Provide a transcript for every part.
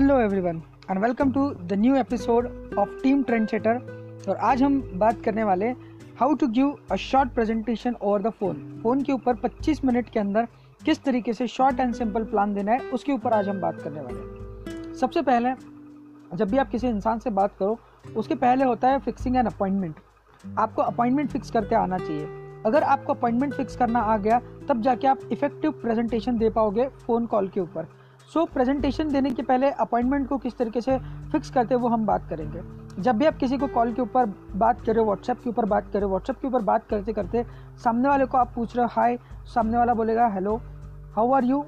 Hello everyone and welcome to the new episode of team trendsetter और आज हम बात करने वाले how to give a short presentation over the phone phone के ऊपर 25 मिनट के अंदर किस तरीके से शॉर्ट एंड सिंपल प्लान देना है, उसके ऊपर आज हम बात करने वाले हैं। सबसे पहले, जब भी आप किसी इंसान से बात करो, उसके पहले होता है फिक्सिंग एन अपॉइंटमेंट आपको अपॉइंटमेंट फिक्स करके आना चाहिए। अगर आपको अपॉइंटमेंट फिक्स करना आ गया, तब जाके आप इफ़ेक्टिव प्रेजेंटेशन दे पाओगे फ़ोन कॉल के ऊपर। सो so, प्रेजेंटेशन देने के पहले अपॉइंटमेंट को किस तरीके से फिक्स करते हैं वो हम बात करेंगे। जब भी आप किसी को कॉल के ऊपर बात कर रहे हो व्हाट्सएप के ऊपर बात कर रहे हो व्हाट्सएप के ऊपर बात करते करते सामने वाले को आप पूछ रहे हो हाय सामने वाला बोलेगा हेलो हाउ आर यू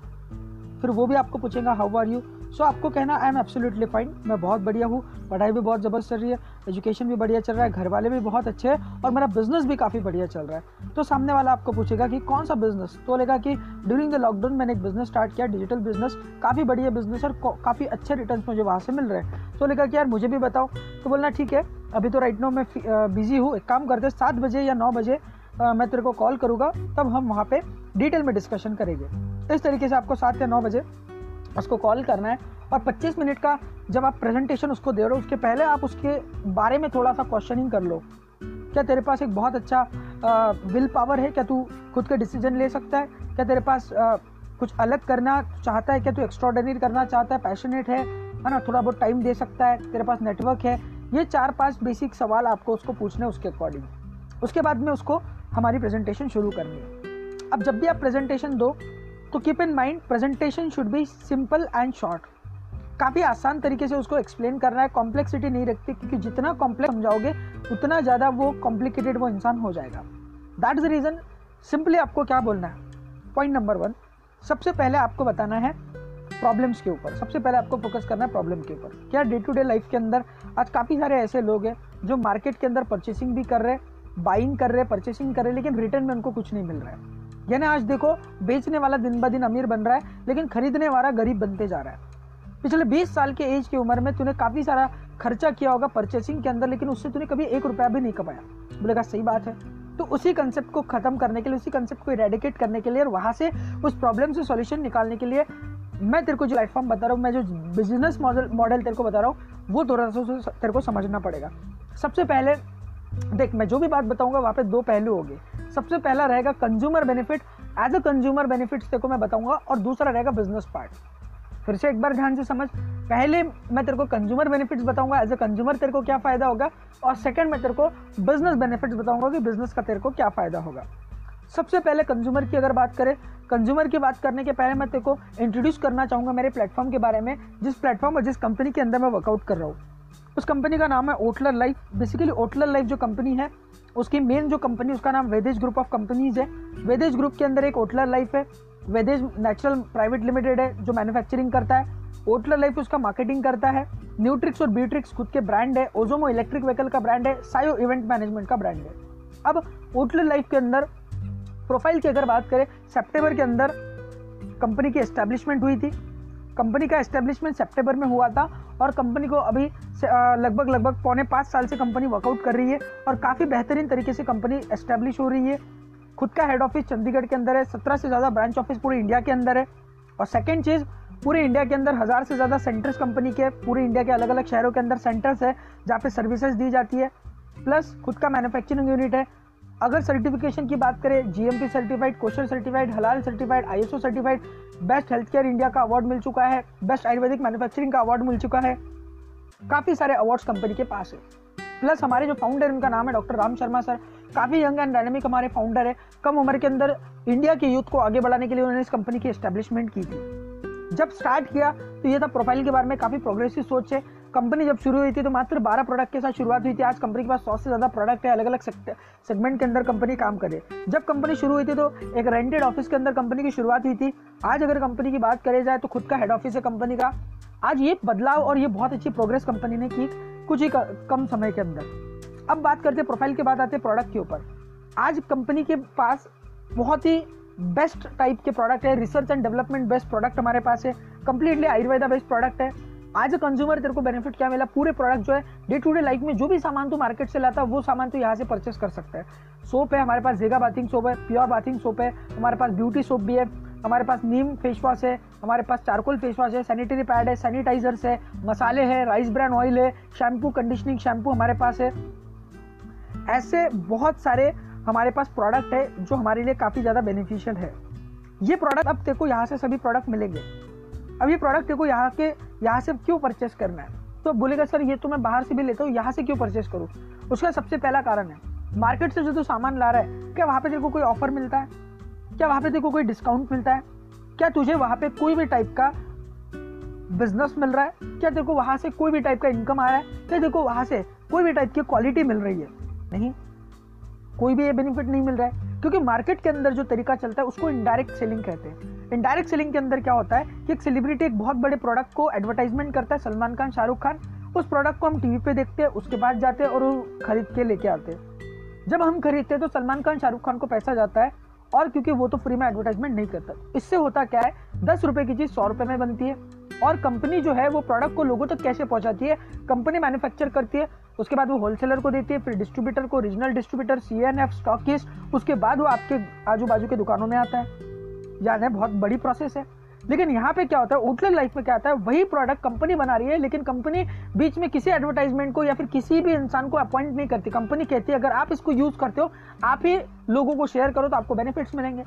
फिर वो भी आपको पूछेगा हाउ आर यू सो आपको कहना आई एम एब्सोल्युटली फाइन मैं बहुत बढ़िया हूँ, पढ़ाई भी बहुत ज़बरदस्त चल रही है एजुकेशन भी बढ़िया चल रहा है घर वाले भी बहुत अच्छे हैं और मेरा बिज़नेस भी काफ़ी बढ़िया चल रहा है। तो सामने वाला आपको पूछेगा कि कौन सा बिज़नेस तो बोलेगा कि ड्यूरिंग द लॉकडाउन मैंने एक बिज़नेस स्टार्ट किया डिजिटल बिज़नेस काफ़ी बढ़िया बिज़नेस और काफ़ी अच्छे रिटर्न मुझे वहाँ से मिल रहे हैं। तो बोलेगा कि, यार, मुझे भी बताओ। तो बोलना, ठीक है, अभी तो राइट नो मैं बिज़ी हूँ। एक काम करते सात बजे या नौ बजे मैं तेरे को कॉल करूँगा, तब हम वहाँ पे डिटेल में डिस्कशन करेंगे। इस तरीके से आपको सात या नौ बजे उसको कॉल करना है और 25 मिनट का जब आप प्रेजेंटेशन उसको दे रहे हो उसके पहले आप उसके बारे में थोड़ा सा क्वेश्चनिंग कर लो। क्या तेरे पास एक बहुत अच्छा विल पावर है? क्या तू खुद के डिसीज़न ले सकता है? क्या तेरे पास आ, कुछ अलग करना चाहता है? क्या तू एक्स्ट्रॉडनरी करना चाहता है? पैशनेट है? है ना? थोड़ा बहुत टाइम दे सकता है? तेरे पास नेटवर्क है? ये चार पाँच बेसिक सवाल आपको उसको पूछने उसके अकॉर्डिंग उसके बाद में उसको हमारी प्रेजेंटेशन शुरू करनी है। अब जब भी आप प्रेजेंटेशन दो तो keep in mind presentation should be simple and short काफ़ी आसान तरीके से उसको एक्सप्लेन करना है कॉम्प्लेक्सिटी नहीं रखती, क्योंकि जितना कॉम्प्लेक्स समझाओगे, उतना ज़्यादा वो कॉम्प्लिकेटेड वो इंसान हो जाएगा। That is the reason simply आपको क्या बोलना है? पॉइंट नंबर वन सबसे पहले आपको बताना है प्रॉब्लम्स के ऊपर। सबसे पहले आपको फोकस करना है प्रॉब्लम के ऊपर। क्या डे टू डे लाइफ के अंदर आज काफ़ी सारे ऐसे लोग हैं जो मार्केट के अंदर परचेसिंग भी कर रहे हैं बाइंग कर रहे हैं परचेसिंग कर रहे हैं, लेकिन रिटर्न में उनको कुछ नहीं मिल रहा है। यानी आज देखो, बेचने वाला दिन ब दिन अमीर बन रहा है, लेकिन खरीदने वाला गरीब बनते जा रहा है। पिछले 20 साल के एज की उम्र में तूने काफ़ी सारा खर्चा किया होगा परचेसिंग के अंदर, लेकिन उससे तूने कभी एक रुपया भी नहीं कमाया। बोलेगा सही बात है। तो उसी कंसेप्ट को खत्म करने के लिए, उसी कंसेप्ट को रेडिकेट करने के लिए और वहाँ से उस प्रॉब्लम से सॉल्यूशन निकालने के लिए मैं तेरे को जो प्लेटफॉर्म बता रहा हूँ, मैं जो बिज़नेस मॉडल मॉडल तेरे को बता रहा हूँ, वो थोड़ा सा तेरे को समझना पड़ेगा। सबसे पहले देख, मैं जो भी बात बताऊँगा, वहाँ पे दो पहलू होंगे। सबसे पहला रहेगा consumer benefit as a consumer benefits देखो मैं बताऊँगा, और दूसरा रहेगा बिज़नेस पार्ट फिर से एक बार ध्यान से समझ। पहले मैं तेरे को कंज्यूमर बेनिफिट्स बताऊँगा एज अ कंज्यूमर तेरे को क्या फ़ायदा होगा? और सेकंड मैं तेरे को बिज़नेस बेनिफिट्स बताऊँगा कि बिज़नेस का तेरे को क्या फ़ायदा होगा। सबसे पहले कंज्यूमर की अगर बात करें कंज्यूमर की बात करने के पहले मैं तेरे को इंट्रोड्यूस करना चाहूँगा मेरे प्लेटफॉर्म के बारे में, जिस प्लेटफॉर्म और जिस कंपनी के अंदर मैं वर्कआउट कर रहा हूँ। उस कंपनी का नाम है ओटलर लाइफ बेसिकली ओटलर लाइफ जो कंपनी है, उसकी मेन जो कंपनी उसका नाम वेदेज ग्रुप ऑफ़ कंपनीज़ है. वेदेज ग्रुप के अंदर एक ओटलर लाइफ है. वेदेज नेचुरल प्राइवेट लिमिटेड है, जो मैन्युफैक्चरिंग करता है. ओटलर लाइफ उसका मार्केटिंग करता है. न्यूट्रिक्स और बीट्रिक्स खुद के ब्रांड है. ओजोमो इलेक्ट्रिक व्हीकल का ब्रांड है. सायो इवेंट मैनेजमेंट का ब्रांड है. अब ओटलर लाइफ के अंदर प्रोफ़ाइल की अगर बात करें सेप्टेम्बर के अंदर कंपनी की एस्टेब्लिशमेंट हुई थी. कंपनी का एस्टेब्लिशमेंट सितंबर में हुआ था और कंपनी को अभी लगभग लगभग पौने पाँच साल से कंपनी वर्कआउट कर रही है और काफ़ी बेहतरीन तरीके से कंपनी एस्टेब्लिश हो रही है। खुद का हेड ऑफ़िस चंडीगढ़ के अंदर है, सत्रह से ज़्यादा ब्रांच ऑफ़िस पूरे इंडिया के अंदर है। और सेकेंड चीज़, पूरे इंडिया के अंदर हज़ार से ज़्यादा सेंटर्स कंपनी के, पूरे इंडिया के अलग अलग शहरों के अंदर सेंटर्स है, जहाँ पे सर्विसेज़ दी जाती है। प्लस खुद का मैन्युफैक्चरिंग यूनिट है अगर सर्टिफिकेशन की बात करें जीएमपी सर्टिफाइड कोशल सर्टिफाइड हलाल certified ISO certified best health care India का अवार्ड मिल चुका है बेस्ट आयुर्वेदिक मैन्युफैक्चरिंग का अवार्ड मिल चुका है। काफ़ी सारे अवार्ड्स कंपनी के पास है। प्लस हमारे जो फाउंडर उनका नाम है डॉक्टर राम शर्मा सर। काफ़ी यंग एंड डायनेमिक हमारे फाउंडर है। कम उम्र के अंदर इंडिया के यूथ को आगे बढ़ाने के लिए उन्होंने इस कंपनी की एस्टेब्लिशमेंट की थी। जब स्टार्ट किया तो ये था प्रोफ़ाइल के बारे में काफ़ी प्रोग्रेसिव सोच है। कंपनी जब शुरू हुई थी तो मात्र 12 प्रोडक्ट के साथ शुरुआत हुई थी। आज कंपनी के पास सौ से ज़्यादा प्रोडक्ट है अलग अलग सेगमेंट के अंदर कंपनी काम करे। जब कंपनी शुरू हुई थी तो एक रेंटेड ऑफ़िस के अंदर कंपनी की शुरुआत हुई थी। आज अगर कंपनी की बात करी जाए तो खुद का हेड ऑफ़िस है कंपनी का। आज ये बदलाव और ये बहुत अच्छी प्रोग्रेस कंपनी ने की कुछ ही कम समय के अंदर। अब बात करते प्रोफ़ाइल के बाद आते प्रोडक्ट के ऊपर। आज कंपनी के पास बहुत ही बेस्ट टाइप के प्रोडक्ट है। Research and development best product हमारे पास है। कंप्लीटली आयुर्वेदा बेस्ड प्रोडक्ट है। आज कंज्यूमर तेरे को बेनिफिट क्या मिला? पूरे प्रोडक्ट जो है डे टू डे लाइफ में जो भी सामान तू मार्केट से लाता है वो सामान तू यहाँ से परचेस कर सकता है। सोप है, हमारे पास जेगा बाथिंग सोप है प्योर बाथिंग सोप है, हमारे पास ब्यूटी सोप भी है, हमारे पास नीम फेस वॉश है, हमारे पास चारकोल फेस वॉश है सैनिटरी पैड है सैनिटाइजर्स है, मसाले है राइस ब्रांड ऑयल है शैम्पू कंडीशनिंग शैम्पू हमारे पास है। ऐसे बहुत सारे हमारे पास प्रोडक्ट है जो हमारे लिए काफ़ी ज़्यादा बेनिफिशियल है। ये प्रोडक्ट अब देखो यहाँ से सभी प्रोडक्ट मिलेंगे। अब ये प्रोडक्ट देखो यहाँ के, यहाँ से क्यों परचेस करना है? तो बोलेगा, सर, ये तो मैं बाहर से भी लेता हूँ, यहाँ से क्यों परचेस करूँ? उसका सबसे पहला कारण है मार्केट से जो तो सामान ला रहा है, क्या वहाँ पे तेरे को कोई ऑफ़र मिलता है? क्या वहाँ पे तेरे को कोई डिस्काउंट मिलता है? क्या तुझे वहाँ पे कोई भी टाइप का बिज़नेस मिल रहा है? क्या तेरे को वहाँ से कोई भी टाइप का इनकम आ रहा है? क्या तेरे को वहाँ से कोई भी टाइप की क्वालिटी मिल रही है? नहीं। कोई भी ये बेनिफिट नहीं मिल रहा है। क्योंकि मार्केट के अंदर जो तरीका चलता है, उसको इनडायरेक्ट सेलिंग कहते हैं। इनडायरेक्ट सेलिंग के अंदर क्या होता है कि एक सेलिब्रिटी एक बहुत बड़े प्रोडक्ट को एडवर्टाइजमेंट करता है, सलमान खान, शाहरुख खान। उस प्रोडक्ट को हम टीवी पे देखते हैं, उसके बाद जाते हैं और खरीद के लेके आते हैं। जब हम खरीदते हैं तो सलमान खान, शाहरुख खान को पैसा जाता है और क्योंकि वो तो फ्री में एडवर्टाइजमेंट नहीं करता। इससे होता क्या है, दस रुपए की चीज़ सौ रुपए में बनती है और कंपनी जो है वो प्रोडक्ट को लोगों तक तो कैसे पहुंचाती है कंपनी मैन्युफैक्चर करती है, उसके बाद वो होलसेलर को देती है, फिर डिस्ट्रीब्यूटर को regional distributor C N F stockist उसके बाद वो आपके आजू बाजू के दुकानों में आता है। यानी बहुत बड़ी प्रोसेस है। लेकिन यहाँ पे क्या होता है आउटलेट लाइफ में क्या होता है, वही प्रोडक्ट कंपनी बना रही है, लेकिन कंपनी बीच में किसी एडवर्टाइजमेंट को या फिर किसी भी इंसान को अपॉइंट नहीं करती। कंपनी कहती है, अगर आप इसको यूज़ करते हो, आप ही लोगों को शेयर करो तो आपको बेनिफिट्स मिलेंगे।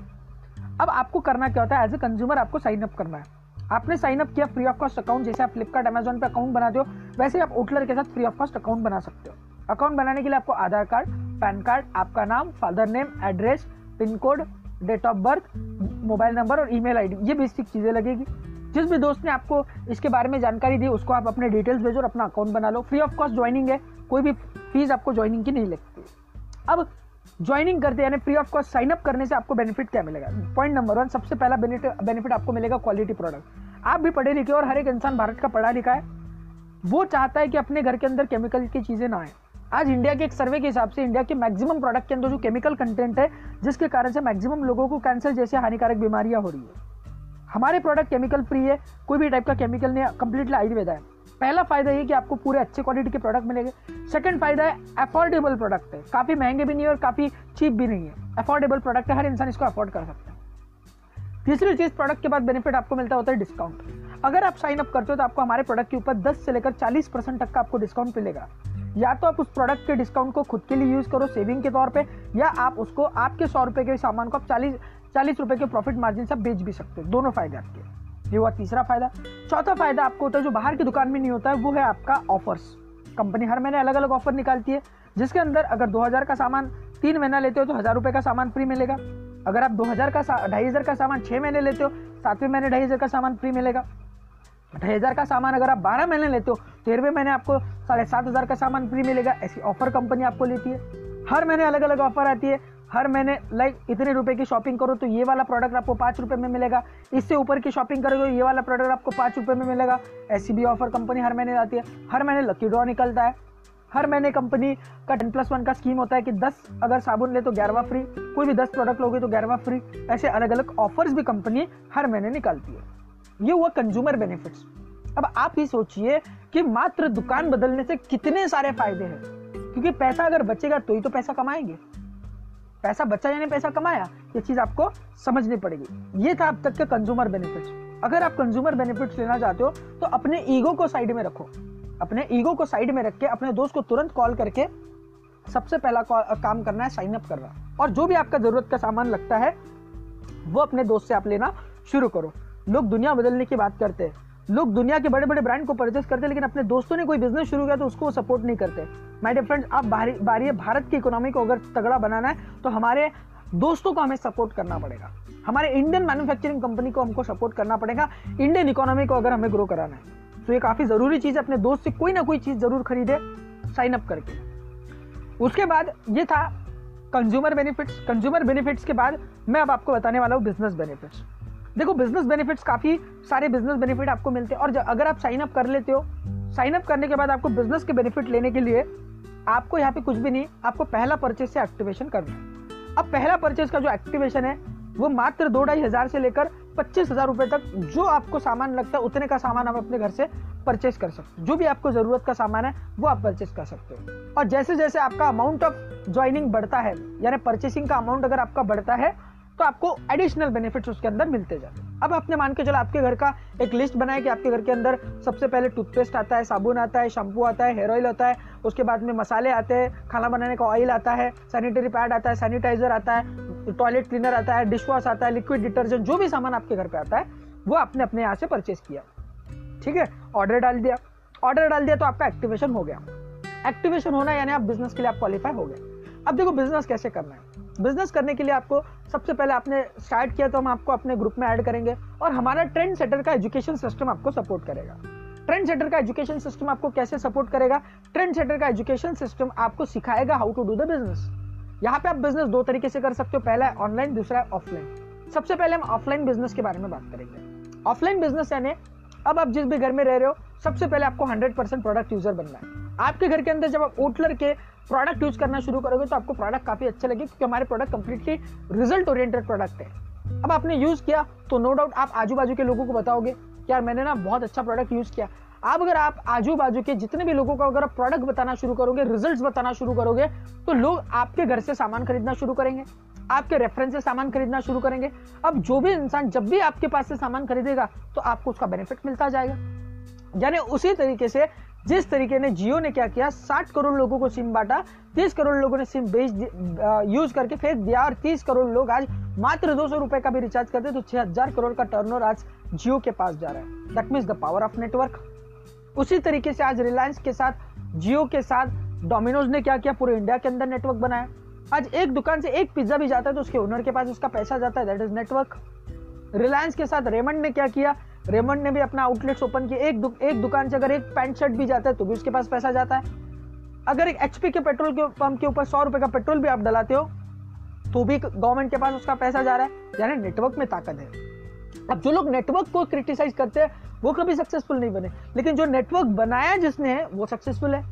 अब आपको करना क्या होता है एज ए कंज्यूमर आपको साइन अप करना है। आपने साइन अप किया फ्री ऑफ़ कॉस्ट अकाउंट जैसे आप फ्लिपकार्ट अमेजोन पे अकाउंट बनाते हो, वैसे आप ओटलर के साथ फ्री ऑफ़ कॉस्ट अकाउंट बना सकते हो। अकाउंट बनाने के लिए आपको आधार कार्ड, पैन कार्ड, आपका नाम father name address pin code date of birth mobile number और ईमेल आईडी ये बेसिक चीज़ें लगेगी। जिस भी दोस्त ने आपको इसके बारे में जानकारी दी, उसको आप अपने डिटेल्स भेजो और अपना अकाउंट बना लो। फ्री ऑफ़ कॉस्ट ज्वाइनिंग है, कोई भी फ़ीस आपको ज्वाइनिंग की नहीं लगती। अब ज्वाइनिंग करते यानी free of cost sign up करने से आपको बेनिफिट क्या मिलेगा? पॉइंट नंबर वन सबसे पहला बेनिफिट आपको मिलेगा क्वालिटी प्रोडक्ट आप भी पढ़े लिखे और हर एक इंसान भारत का पढ़ा लिखा है, वो चाहता है कि अपने घर के अंदर केमिकल की चीज़ें ना आए। आज इंडिया के एक सर्वे के हिसाब से इंडिया के मैक्सिमम प्रोडक्ट के अंदर जो केमिकल कंटेंट है, जिसके कारण से मैक्सिमम लोगों को कैंसर जैसे हानिकारक बीमारियाँ हो रही है। हमारे प्रोडक्ट केमिकल फ्री है, कोई भी टाइप का केमिकल नहीं कंप्लीटली आयुर्वेद है। पहला फ़ायदा ये कि आपको पूरे अच्छे क्वालिटी के प्रोडक्ट मिलेंगे। सेकंड फ़ायदा है अफोर्डेबल प्रोडक्ट है। काफ़ी महँगे भी नहीं है और काफ़ी चीप भी नहीं है। अफोर्डेबल प्रोडक्ट है, हर इंसान इसको अफोर्ड कर सकता है। तीसरी चीज़ प्रोडक्ट के बाद बेनिफिट आपको मिलता होता है डिस्काउंट अगर आप साइन अप करते हो तो आपको हमारे प्रोडक्ट के ऊपर 10 से लेकर 40 परसेंट तक का आपको डिस्काउंट मिलेगा। या तो आप उस प्रोडक्ट के डिस्काउंट को खुद के लिए यूज़ करो सेविंग के तौर पे, या आप उसको आपके सौ रुपए के सामान को आप चालीस चालीस रुपए के प्रॉफिट मार्जिन से बेच भी सकते हो। दोनों फ़ायदे आपके ये हुआ तीसरा फ़ायदा। चौथा फ़ायदा आपको होता है, जो बाहर की दुकान में नहीं होता है, वो है आपका ऑफर्स कंपनी हर महीने अलग अलग ऑफ़र निकालती है, जिसके अंदर अगर 2000 का सामान तीन महीना लेते हो तो हज़ार रुपए का सामान फ्री मिलेगा। अगर आप 2000 का ढाई हज़ार का सामान छह महीने लेते हो, सातवें महीने ढाई हज़ार का सामान फ्री मिलेगा। ढाई हज़ार का सामान अगर आप बारह महीने लेते हो तेरहवें महीने आपको साढ़े सात हज़ार का सामान फ्री मिलेगा। ऐसी ऑफ़र कंपनी आपको लेती है। हर महीने अलग अलग ऑफ़र आती है। हर महीने लाइक इतने रुपए की शॉपिंग करो तो ये वाला प्रोडक्ट आपको पाँच रुपये में मिलेगा। इससे ऊपर की शॉपिंग करोगे तो ये वाला प्रोडक्ट आपको पाँच रुपये में मिलेगा। ऐसी भी ऑफ़र कंपनी हर महीने आती है। हर महीने लकी ड्रॉ निकलता है। हर महीने कंपनी का टेन प्लस वन का स्कीम होता है कि दस अगर साबुन ले तो ग्यारहवा फ्री कोई भी दस प्रोडक्ट लोगे तो ग्यारहवा फ्री ऐसे अलग अलग ऑफर्स भी कंपनी हर महीने निकालती है। ये हुआ कंज्यूमर बेनिफिट्स अब आप ही सोचिए कि मात्र दुकान बदलने से कितने सारे फ़ायदे हैं। क्योंकि पैसा अगर बचेगा तो ही तो पैसा कमाएँगे। पैसा बचा यानी पैसा कमाया, ये चीज़ आपको समझनी पड़ेगी। ये था अब तक के कंज्यूमर बेनिफिट्स अगर आप कंज्यूमर बेनिफिट्स लेना चाहते हो तो अपने ईगो को साइड में रखो। अपने ईगो को साइड में रख के, अपने दोस्त को तुरंत कॉल करके सबसे पहला काम करना है साइन अप करना। और जो भी आपका ज़रूरत का सामान लगता है, वो अपने दोस्त से आप लेना शुरू करो। लोग दुनिया बदलने की बात करते हैं। लोग दुनिया के बड़े बड़े ब्रांड को परचेस करते लेकिन अपने दोस्तों ने कोई बिज़नेस शुरू किया तो उसको सपोर्ट नहीं करते। माय डियर फ्रेंड्स आप बारी भारत की इकोनॉमी को अगर तगड़ा बनाना है तो हमारे दोस्तों को हमें सपोर्ट करना पड़ेगा। हमारे इंडियन मैन्युफैक्चरिंग कंपनी को हमको सपोर्ट करना पड़ेगा। इंडियन इकोनॉमी को अगर हमें ग्रो कराना है तो ये काफ़ी ज़रूरी चीज़ है, अपने दोस्त से कोई ना कोई चीज़ ज़रूर खरीदे साइन अप करके। उसके बाद ये था कंज्यूमर बेनिफिट्स कंज्यूमर बेनिफिट्स के बाद मैं अब आपको बताने वाला हूँ बिज़नेस बेनिफिट्स देखो बिज़नेस बेनिफिट्स काफ़ी सारे बिज़नेस बेनिफिट आपको मिलते हैं। और अगर आप साइन अप कर लेते हो साइन अप करने के बाद आपको बिज़नेस के बेनिफिट लेने के लिए आपको यहाँ पे कुछ भी नहीं, आपको पहला परचेज से एक्टिवेशन करना है। अब पहला परचेज का जो एक्टिवेशन है, वो मात्र दो ढाई हज़ार से लेकर पच्चीस हज़ार रुपए तक जो आपको सामान लगता है, उतने का सामान आप अपने घर से परचेज कर सकते हो। जो भी आपको ज़रूरत का सामान है, वो आप परचेज कर सकते हो। और जैसे जैसे आपका अमाउंट ऑफ़ ज्वाइनिंग बढ़ता है, यानी परचेसिंग का अमाउंट अगर आपका बढ़ता है तो आपको एडिशनल बेनिफिट्स उसके अंदर मिलते जाते हैं अब आपने मान के चलो आपके घर का एक लिस्ट बनाया कि आपके घर के अंदर सबसे पहले टूथपेस्ट आता है साबुन आता है शैम्पू आता है हेयर ऑयल आता है उसके बाद में मसाले आते हैं खाना बनाने का ऑयल आता है सैनिटरी पैड आता है सैनिटाइजर आता है टॉयलेट क्लीनर आता है डिश वॉश आता है लिक्विड डिटर्जेंट जो भी सामान आपके घर पर आता है वो आपने अपने यहाँ से परचेज किया ठीक है ऑर्डर डाल दिया ऑर्डर डाल दिया तो आपका एक्टिवेशन हो गया एक्टिवेशन होना यानी आप बिज़नेस के लिए आप क्वालिफाई हो गए अब देखो बिज़नेस कैसे करना है बिज़नेस करने के लिए आपको सबसे पहले आपने स्टार्ट किया तो हम आपको अपने ग्रुप में ऐड करेंगे और हमारा ट्रेंड सेटर का एजुकेशन सिस्टम आपको सपोर्ट करेगा। ट्रेंड सेटर का एजुकेशन सिस्टम आपको कैसे सपोर्ट करेगा? ट्रेंड सेटर का एजुकेशन सिस्टम आपको सिखाएगा how to do the business यहाँ पे आप बिज़नेस दो तरीके से कर सकते हो, पहला है ऑनलाइन दूसरा है ऑफलाइन सबसे पहले हम ऑफलाइन बिज़नेस के बारे में बात करेंगे। ऑफलाइन बिज़नेस यानी अब आप जिस भी घर में रह रहे हो, सबसे पहले आपको 100% प्रोडक्ट यूज़र बनना है। आपके घर के अंदर जब आप ओटलर के प्रोडक्ट यूज़ करना शुरू करोगे तो आपको प्रोडक्ट काफ़ी अच्छे लगे क्योंकि हमारे product completely result oriented product है। अब आपने यूज़ किया तो नो डाउट आप आजू बाजू के लोगों को बताओगे यार मैंने ना बहुत अच्छा प्रोडक्ट यूज़ किया। अब अगर आप आजू बाजू के जितने भी लोगों को अगर आप प्रोडक्ट बताना शुरू करोगे रिजल्ट्स बताना शुरू करोगे तो लोग आपके घर से सामान खरीदना शुरू करेंगे, आपके रेफरेंस से सामान खरीदना शुरू करेंगे। अब जो भी इंसान जब भी आपके पास से सामान खरीदेगा तो आपको उसका बेनिफिट मिलता जाएगा। यानी उसी तरीके से जिस तरीके ने जियो ने क्या किया 60 करोड़ लोगों को सिम बांटा 30 करोड़ लोगों ने सिम बेच यूज़ करके फेंक दिया और 30 करोड़ लोग आज मात्र दो सौ रुपए का भी रिचार्ज करते तो छह हज़ार करोड़ का टर्नओवर आज जियो के पास जा रहा है। That means the power of network उसी तरीके से आज रिलायंस के साथ, जियो के साथ डोमिनोज ने क्या किया, पूरे इंडिया के अंदर नेटवर्क बनाया। आज एक दुकान से एक पिज्जा भी जाता है तो उसके ओनर के पास उसका पैसा जाता है दैट इज़ नेटवर्क रिलायंस के साथ रेमंड ने क्या किया रेमंड ने भी अपना आउटलेट्स ओपन किए। एक दु, एक दुकान से अगर एक पैंट शर्ट भी जाता है तो भी उसके पास पैसा जाता है। अगर एक एचपी के पेट्रोल के पंप के ऊपर सौ रुपए का पेट्रोल भी आप डलाते हो तो भी गवर्नमेंट के पास उसका पैसा जा रहा है। यानी नेटवर्क में ताकत है। अब जो लोग नेटवर्क को क्रिटिसाइज करते हैं वो कभी सक्सेसफुल नहीं बने। लेकिन जो नेटवर्क बनाया जिसने वो सक्सेसफुल है।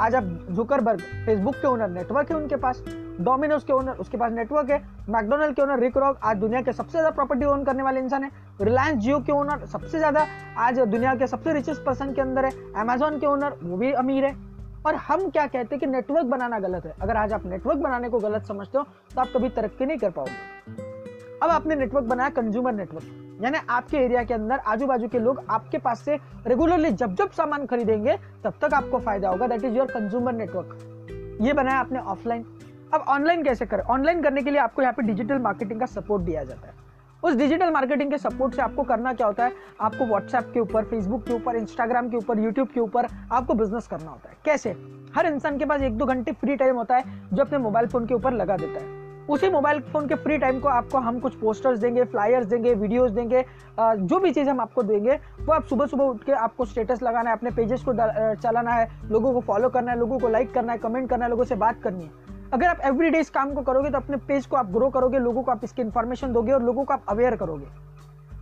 आज आप जुकरबर्ग फेसबुक के ओनर नेटवर्क है उनके पास। डोमिनोज के ओनर उसके पास नेटवर्क है। मैकडोनल्ड के ओनर रिक रॉक आज दुनिया के सबसे ज़्यादा प्रॉपर्टी ओन करने वाले इंसान है। रिलायंस जियो के ओनर सबसे ज़्यादा आज दुनिया के सबसे रिचेस्ट पर्सन के अंदर है। अमेजोन के ओनर वो भी अमीर है। और हम क्या कहते हैं कि नेटवर्क बनाना गलत है। अगर आज आप नेटवर्क बनाने को गलत समझते हो तो आप कभी तरक्की नहीं कर पाओगे। अब आपने नेटवर्क बनाया कंज्यूमर नेटवर्क यानी आपके एरिया के अंदर आजू बाजू के लोग आपके पास से रेगुलरली जब जब सामान खरीदेंगे, तब तक आपको फ़ायदा होगा। That is your consumer network ये बनाया आपने ऑफलाइन अब ऑनलाइन कैसे करें? ऑनलाइन करने के लिए आपको यहाँ पे डिजिटल मार्केटिंग का सपोर्ट दिया जाता है। उस डिजिटल मार्केटिंग के सपोर्ट से आपको करना क्या होता है? आपको व्हाट्सएप के ऊपर फेसबुक के ऊपर इंस्टाग्राम के ऊपर यूट्यूब के ऊपर आपको बिज़नेस करना होता है। कैसे? हर इंसान के पास एक दो घंटे फ्री टाइम होता है, जो अपने मोबाइल फ़ोन के ऊपर लगा देता है। उसी मोबाइल फ़ोन के फ्री टाइम को आपको हम कुछ पोस्टर्स देंगे फ्लायर्स देंगे वीडियोस देंगे जो भी चीज़ हम आपको देंगे, वो आप सुबह सुबह उठ के आपको स्टेटस लगाना है, अपने पेजेस को चलाना है, लोगों को फॉलो करना है, लोगों को लाइक करना है कमेंट करना है, लोगों से बात करनी है। अगर आप एवरीडे इस काम को करोगे तो अपने पेज को आप ग्रो करोगे, लोगों को आप इसकी इन्फॉर्मेशन दोगे और लोगों को आप अवेयर करोगे।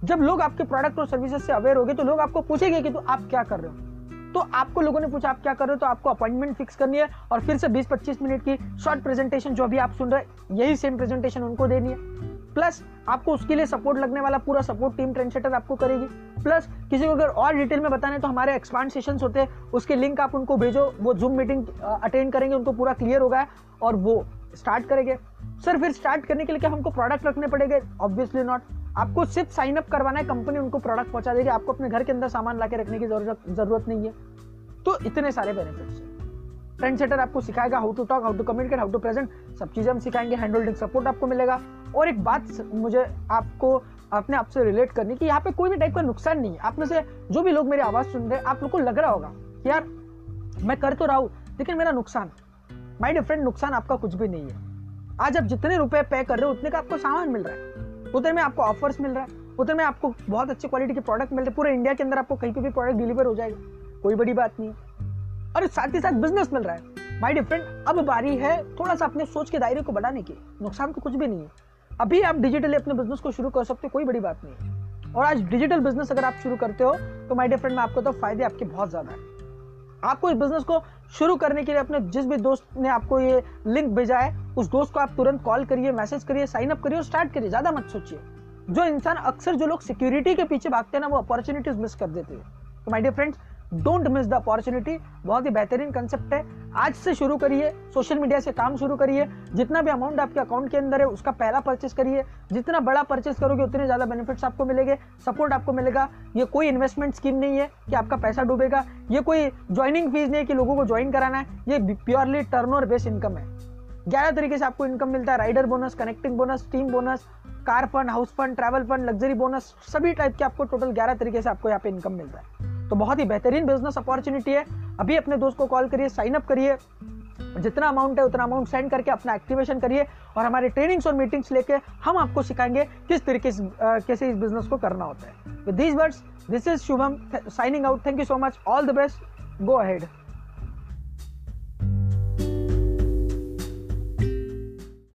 जब लोग आपके प्रोडक्ट और सर्विसेज़ से अवेयर होगे तो लोग आपको पूछेंगे कि तो आप क्या कर रहे हो? तो आपको लोगों ने पूछा, आप क्या कर रहे हो? तो आपको अपॉइंटमेंट फिक्स करनी है और फिर से 20-25 मिनट की शॉर्ट प्रेजेंटेशन जो अभी आप सुन रहे हैं, यही सेम प्रेजेंटेशन उनको देनी है। प्लस आपको उसके लिए सपोर्ट लगने वाला पूरा सपोर्ट टीम ट्रेंडसेटर आपको करेगी। प्लस किसी को अगर और डिटेल में बताने तो हमारे एक्सपांड सेशन होते हैं, उसके लिंक आप उनको भेजो, वो जूम मीटिंग अटेंड करेंगे, उनको पूरा क्लियर होगा और वो स्टार्ट करेंगे। सर फिर स्टार्ट करने के लिए क्या हमको प्रोडक्ट रखने पड़ेंगे? ऑब्वियसली नॉट आपको सिर्फ़ साइन अप करवाना है कंपनी उनको प्रोडक्ट पहुँचा देगी। आपको अपने घर के अंदर सामान ला रखने की ज़रूरत ज़रूरत नहीं है। तो इतने सारे बेनिफिट्स ट्रेंड सेटर आपको सिखाएगा how to talk how to communicate how to present सब चीज़ें हम सिखाएँगे। हैंड होल्डिंग सपोर्ट आपको मिलेगा। और एक बात मुझे आपको अपने आप से रिलेट करनी कि यहाँ पे कोई भी टाइप का नुकसान नहीं है। आप में से जो भी लोग मेरी आवाज़ सुन रहे हैं, आप लोग को लग रहा होगा कि यार, मैं कर तो रहा हूँ, लेकिन मेरा नुकसान माई डिफरेंट नुकसान आपका कुछ भी नहीं है। आज आप जितने रुपए पे कर रहे हो, उतने का आपको सामान मिल रहा है। उतने में आपको ऑफर्स मिल रहा है उतने में आपको बहुत अच्छी क्वालिटी के प्रोडक्ट मिल रहे हैं। पूरे इंडिया के अंदर आपको कहीं पे भी प्रोडक्ट डिलीवर हो जाएगा, कोई बड़ी बात नहीं। और साथ ही साथ बिज़नेस मिल रहा है। माई डिफरेंट अब बारी है थोड़ा सा अपने सोच के दायरे को बढ़ाने की। नुकसान तो कुछ भी नहीं है। अभी आप डिजिटली अपने बिज़नेस को शुरू कर सकते हो, कोई बड़ी बात नहीं है। और आज डिजिटल बिज़नेस अगर आप शुरू करते हो तो माई डिफरेंट में आपको तो फ़ायदे आपके बहुत ज़्यादा है। आपको इस बिज़नेस को शुरू करने के लिए अपने जिस भी दोस्त ने आपको ये लिंक भेजा है, उस दोस्त को आप तुरंत कॉल करिए मैसेज करिए साइन अप करिए और स्टार्ट करिए, ज़्यादा मत सोचिए। जो इंसान अक्सर जो लोग सिक्योरिटी के पीछे भागते हैं ना, वो अपॉर्चुनिटीज़ मिस कर देते हैं। तो my dear friends don't miss the opportunity बहुत ही बेहतरीन कंसेप्ट है। आज से शुरू करिए। सोशल मीडिया से काम शुरू करिए। जितना भी अमाउंट आपके अकाउंट के अंदर है, उसका पहला परचेस करिए। जितना बड़ा परचेस करोगे, उतने ज़्यादा बेनिफिट्स आपको मिलेंगे। सपोर्ट आपको मिलेगा। ये कोई इन्वेस्टमेंट स्कीम नहीं है कि आपका पैसा डूबेगा। ये कोई ज्वाइनिंग फ़ीस नहीं है कि लोगों को ज्वाइन कराना है। ये प्योरली टर्न और बेस इनकम है। ग्यारह तरीके से आपको इनकम मिलता है। Rider bonus connecting bonus team bonus car fund house fund travel fund luxury bonus सभी टाइप के आपको टोटल ग्यारह तरीके से आपको यहाँ पे इनकम मिलता है। तो बहुत ही बेहतरीन बिज़नेस अपॉर्चुनिटी है। अभी अपने दोस्त को कॉल करिए साइन अप करिए। जितना अमाउंट है, उतना अमाउंट सेंड करके अपना एक्टिवेशन करिए और हमारे ट्रेनिंग्स और मीटिंग्स लेके हम आपको सिखाएँगे किस तरीके से कैसे इस बिज़नेस को करना होता है। With these words this is Shubham signing out thank you so much all the best go ahead